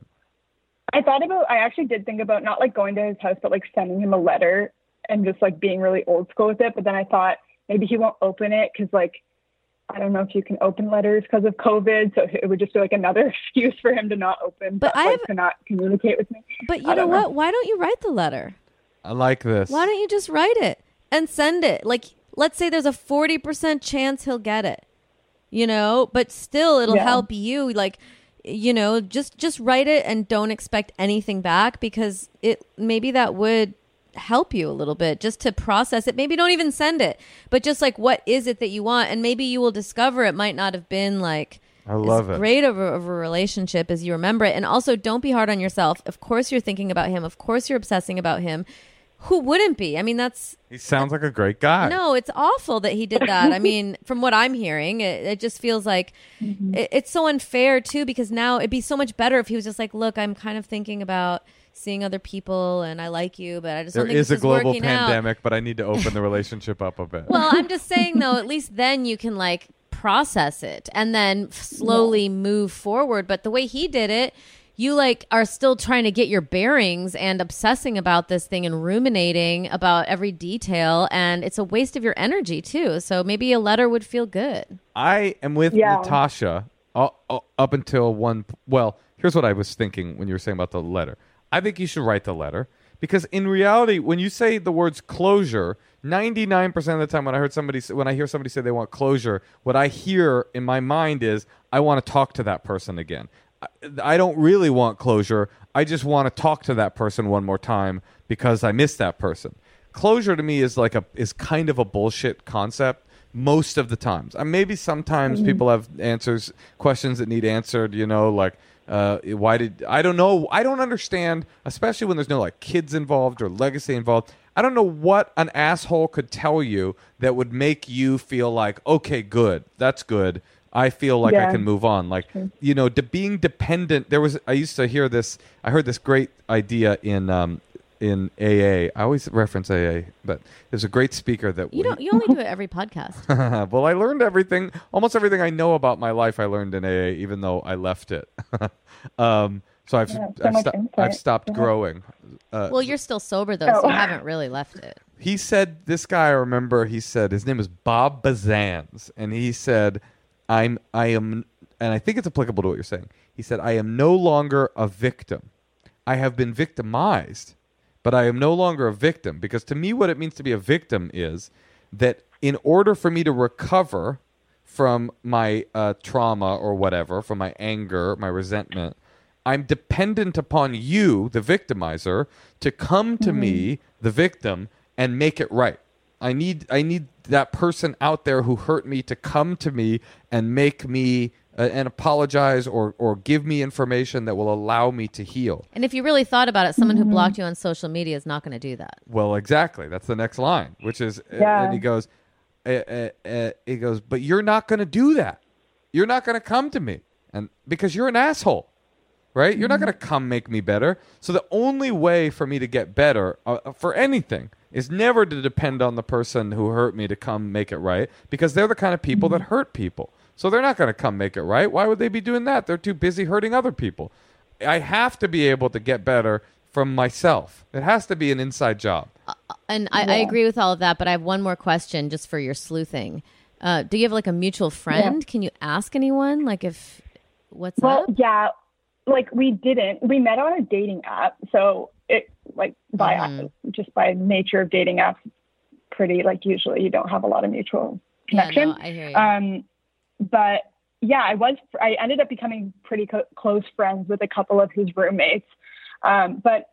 I thought about. I actually did think about not like going to his house, but like sending him a letter and just like being really old school with it. But then I thought maybe he won't open it because like I don't know if you can open letters because of COVID, so it would just be like another excuse for him to not open, But like, I have- to not communicate with me. but you know know. what why don't you write the letter I like this. Why don't you just write it and send it? Like, let's say there's a 40% chance he'll get it, you know, but still it'll Yeah. help you. Like, you know, just, just write it and don't expect anything back because it, maybe that would help you a little bit just to process it. Maybe don't even send it, but just like, what is it that you want? And maybe you will discover it might not have been like, I love as it. great of a, of a relationship as you remember it. And also, don't be hard on yourself. Of course, you're thinking about him. Of course, you're obsessing about him. Who wouldn't be? I mean, that's He sounds like a great guy. no, it's awful that he did that. I mean, from what I'm hearing, it, it just feels like mm-hmm. it, it's so unfair too. Because now it'd be so much better if he was just like, "Look, I'm kind of thinking about seeing other people, and I like you, but I just there don't think is a this global working out." pandemic, but I need to open the relationship up a bit. Well, I'm just saying though, at least then you can like process it and then f- slowly move forward. But the way he did it, you like are still trying to get your bearings and obsessing about this thing and ruminating about every detail and it's a waste of your energy too. So maybe a letter would feel good. I am with Yeah. Natasha uh, uh, up until one. Well, here's what I was thinking when you were saying about the letter. I think you should write the letter because in reality, when you say the words closure, ninety nine percent of the time when I heard somebody when I hear somebody say they want closure, what I hear in my mind is I want to talk to that person again. I, I don't really want closure. I just want to talk to that person one more time because I miss that person. Closure to me is like a is kind of a bullshit concept most of the times. And maybe sometimes mm-hmm. people have answers questions that need answered. You know, like uh, why did I don't know. I don't understand, especially when there's no like kids involved or legacy involved. I don't know what an asshole could tell you that would make you feel like, okay, good, that's good. I feel like I can move on. Like you know, de- being dependent. There was I used to hear this. I heard this great idea in um, in AA. I always reference AA, but there's a great speaker that You don't. You only do it every podcast. well, I learned everything, almost everything I know about my life. I learned in AA, even though I left it. um, so I've Yeah, so I've, sto- I've stopped Yeah. growing. Uh, well, you're still sober though, so Oh. you haven't really left it. he said this guy I remember he said his name was Bob Bazans and he said I'm I am and I think it's applicable to what you're saying. He said I am no longer a victim. I have been victimized, but I am no longer a victim because to me what it means to be a victim is that in order for me to recover from my uh, trauma or whatever, from my anger, my resentment, I'm dependent upon you, the victimizer, to come to me, the victim, and make it right. I need I need that person out there who hurt me to come to me and make me and apologize or or give me information that will allow me to heal. And if you really thought about it, someone who blocked you on social media is not going to do that. Well, exactly. That's the next line, which is, uh, Yeah. and he goes, uh, uh, uh, he goes, but you're not going to do that. You're not going to come to me, and because you're an asshole, right? You're not going to come make me better. So the only way for me to get better uh, for anything is never to depend on the person who hurt me to come make it right, because they're the kind of people that hurt people. So they're not going to come make it right. Why would they be doing that? They're too busy hurting other people. I have to be able to get better from myself. It has to be an inside job. And I, I agree with all of that, but I have one more question just for your sleuthing. Uh, do you have like a mutual friend? Can you ask anyone? Like if what's Well, up? yeah, like we didn't. We met on a dating app, so it like by Mhm. just by nature of dating apps, pretty like usually you don't have a lot of mutual Yeah, connection. no, I hear you. Um, but yeah, I was. I ended up becoming pretty co- close friends with a couple of his roommates. Um, but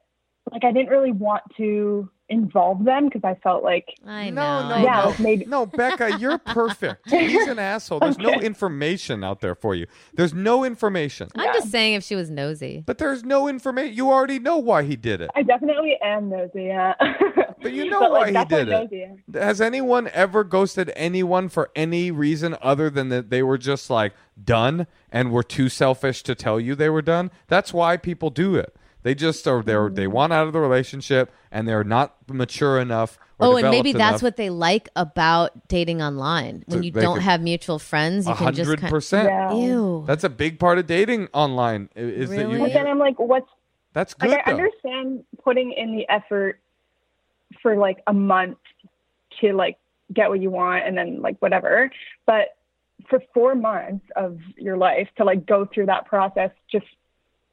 like, I didn't really want to involve them because I felt like I no, know. no, I Yeah, know. no, maybe- no, Becca, you're perfect. He's an asshole. There's no information out there for you. There's no information. I'm just saying if she was nosy. But there's no information. You already know why he did it. I definitely am nosy. Yeah. But you know But, why like, he did it. nosy. Has anyone ever ghosted anyone for any reason other than that they were just like done and were too selfish to tell you they were done? That's why people do it. They just are they they want out of the relationship and they're not mature enough. Or Oh, and maybe that's enough. what they like about dating online. When So you don't could- have mutual friends, you A can just hundred percent. Ew. That's a big part of dating online. i- Is that you? But then I'm like, what's That's good like I though. understand putting in the effort for like a month to like get what you want and then like whatever. But for four months of your life to like go through that process just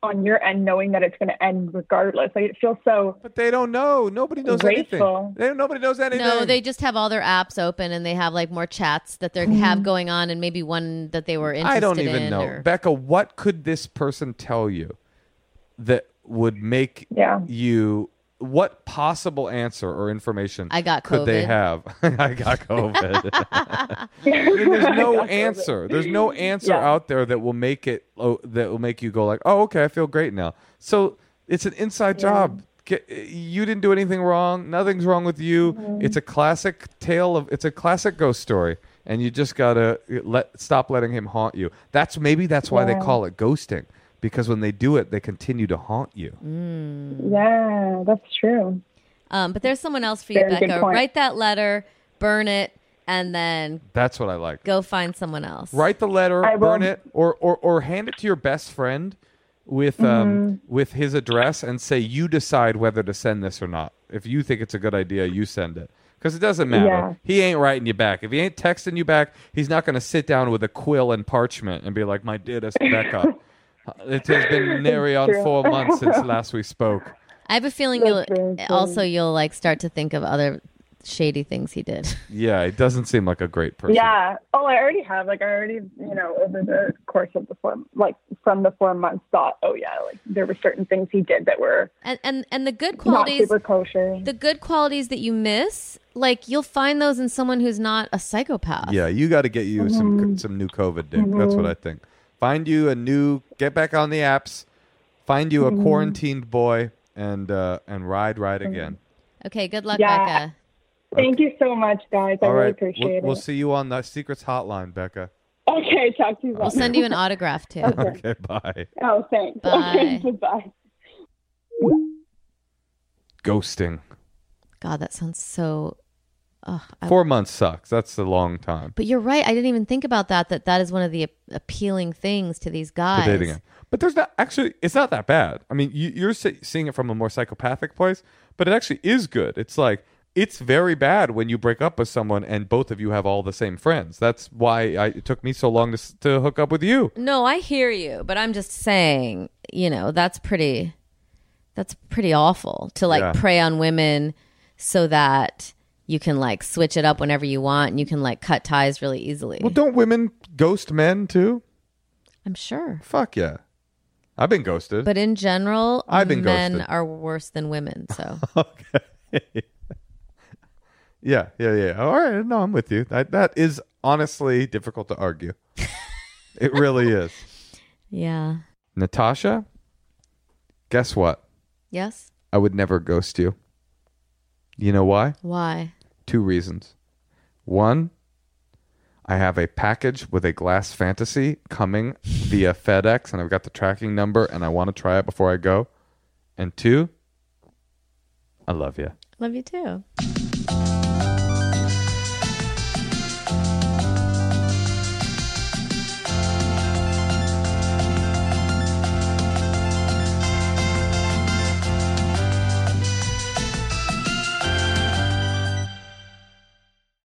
on your end, knowing that it's going to end regardless, like it feels so. But they don't know. Nobody knows Grateful. anything. They, nobody knows anything. No, they just have all their apps open and they have like more chats that they have mm-hmm. going on and maybe one that they were interested in. I don't even in. know. or- Becca, what could this person tell you that would make Yeah. you what possible answer or information I got could they have? I got COVID. There's no answer. There's no answer Yeah. out there that will make it oh, that will make you go like, "Oh, okay, I feel great now." So, it's an inside job. Get, you didn't do anything wrong. Nothing's wrong with you. Mm-hmm. It's a classic tale of it's a classic ghost story and you just got to let stop letting him haunt you. That's maybe that's why they call it ghosting because when they do it, they continue to haunt you. Mm. Yeah, that's true. Um, but there's someone else for you, Very Becca. Write that letter, burn it, and then That's what I like. go find someone else. Write the letter, I burn will. it, or, or or hand it to your best friend with Mm-hmm. um with his address and say you decide whether to send this or not. If you think it's a good idea, you send it. Because it doesn't matter. Yeah. He ain't writing you back. If he ain't texting you back, he's not going to sit down with a quill and parchment and be like, "My dearest Becca, Uh, it has been nearly on four months since last we spoke. I have a feeling That's you'll uh, funny. also you'll like start to think of other shady things he did. Yeah, it doesn't seem like a great person. Yeah. Oh, I already have. Like, I already, you know, over the course of the four, like, from the four months, thought, oh yeah, like there were certain things he did that were And and and the good not qualities super kosher. the good qualities that you miss, like you'll find those in someone who's not a psychopath. Yeah, you got to get you some mm-hmm. some new COVID dick. That's what mm-hmm. I think. Find you a new, get back on the apps. Find you a quarantined boy and uh, and ride ride again. Okay, good luck, Yeah. Becca. Thank you so much, guys. I All really right, appreciate we'll, it. we'll see you on the secrets hotline, Becca. Okay, talk to you I'll later. send you an autograph too. Okay, bye. Oh, thanks. Bye. Okay, goodbye. Ghosting. God, that sounds so. Ugh, I- Four months sucks. That's a long time but you're right. I didn't even think about that. That that is one of the ap- appealing things to these to guys. dating it. But there's not actually. It's not that bad. I mean, you, you're se- seeing it from a more psychopathic place, but it actually is good. It's like it's very bad when you break up with someone and both of you have all the same friends. That's why I, it took me so long to to hook up with you. No, I hear you, but I'm just saying, you know, that's pretty that's pretty awful to like Yeah. prey on women so that you can like switch it up whenever you want and you can like cut ties really easily. Well, don't women ghost men too? I'm sure. Fuck yeah. I've been ghosted. But in general, I've been men ghosted. are worse than women, so okay. yeah, yeah, yeah. All right. No, I'm with you. That that is honestly difficult to argue. it really is. yeah. Natasha, guess what? Yes? I would never ghost you. You know why? Why? Two reasons. One, I have a package with a glass fantasy coming via FedEx, and I've got the tracking number, and I want to try it before I go. And two, I love you. Love you too.